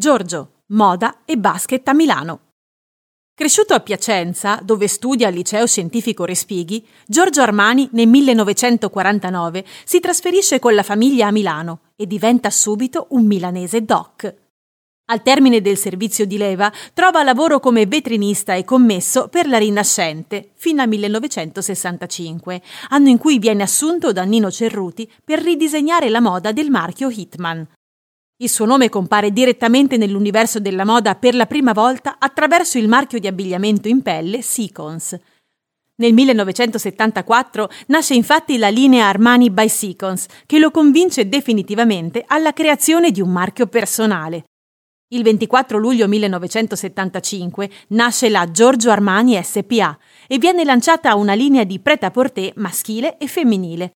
Giorgio, moda e basket a Milano. Cresciuto a Piacenza, dove studia al liceo scientifico Respighi, Giorgio Armani nel 1949 si trasferisce con la famiglia a Milano e diventa subito un milanese doc. Al termine del servizio di leva trova lavoro come vetrinista e commesso per la Rinascente fino al 1965, anno in cui viene assunto da Nino Cerruti per ridisegnare la moda del marchio Hitman. Il suo nome compare direttamente nell'universo della moda per la prima volta attraverso il marchio di abbigliamento in pelle Sequence. Nel 1974 nasce infatti la linea Armani by Sequence, che lo convince definitivamente alla creazione di un marchio personale. Il 24 luglio 1975 nasce la Giorgio Armani SPA e viene lanciata una linea di pret-à-porter maschile e femminile.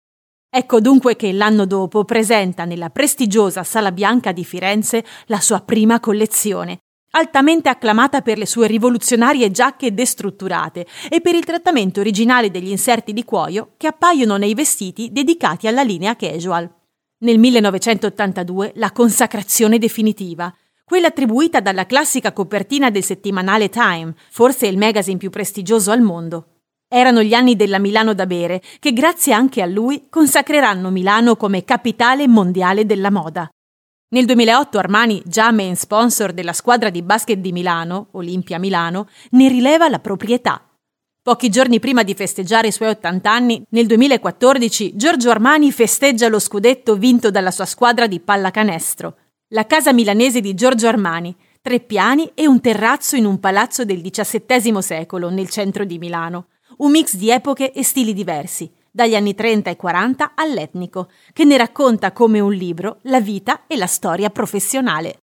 Ecco dunque che l'anno dopo presenta nella prestigiosa Sala Bianca di Firenze la sua prima collezione, altamente acclamata per le sue rivoluzionarie giacche destrutturate e per il trattamento originale degli inserti di cuoio che appaiono nei vestiti dedicati alla linea casual. Nel 1982 la consacrazione definitiva – quella attribuita dalla classica copertina del settimanale Time, forse il magazine più prestigioso al mondo. Erano gli anni della Milano da bere, che grazie anche a lui consacreranno Milano come capitale mondiale della moda. Nel 2008 Armani, già main sponsor della squadra di basket di Milano, Olimpia Milano, ne rileva la proprietà. Pochi giorni prima di festeggiare i suoi 80 anni, nel 2014 Giorgio Armani festeggia lo scudetto vinto dalla sua squadra di pallacanestro. La casa milanese di Giorgio Armani, tre piani e un terrazzo in un palazzo del XVII secolo nel centro di Milano. Un mix di epoche e stili diversi, dagli anni 30 e 40 all'etnico, che ne racconta come un libro la vita e la storia professionale.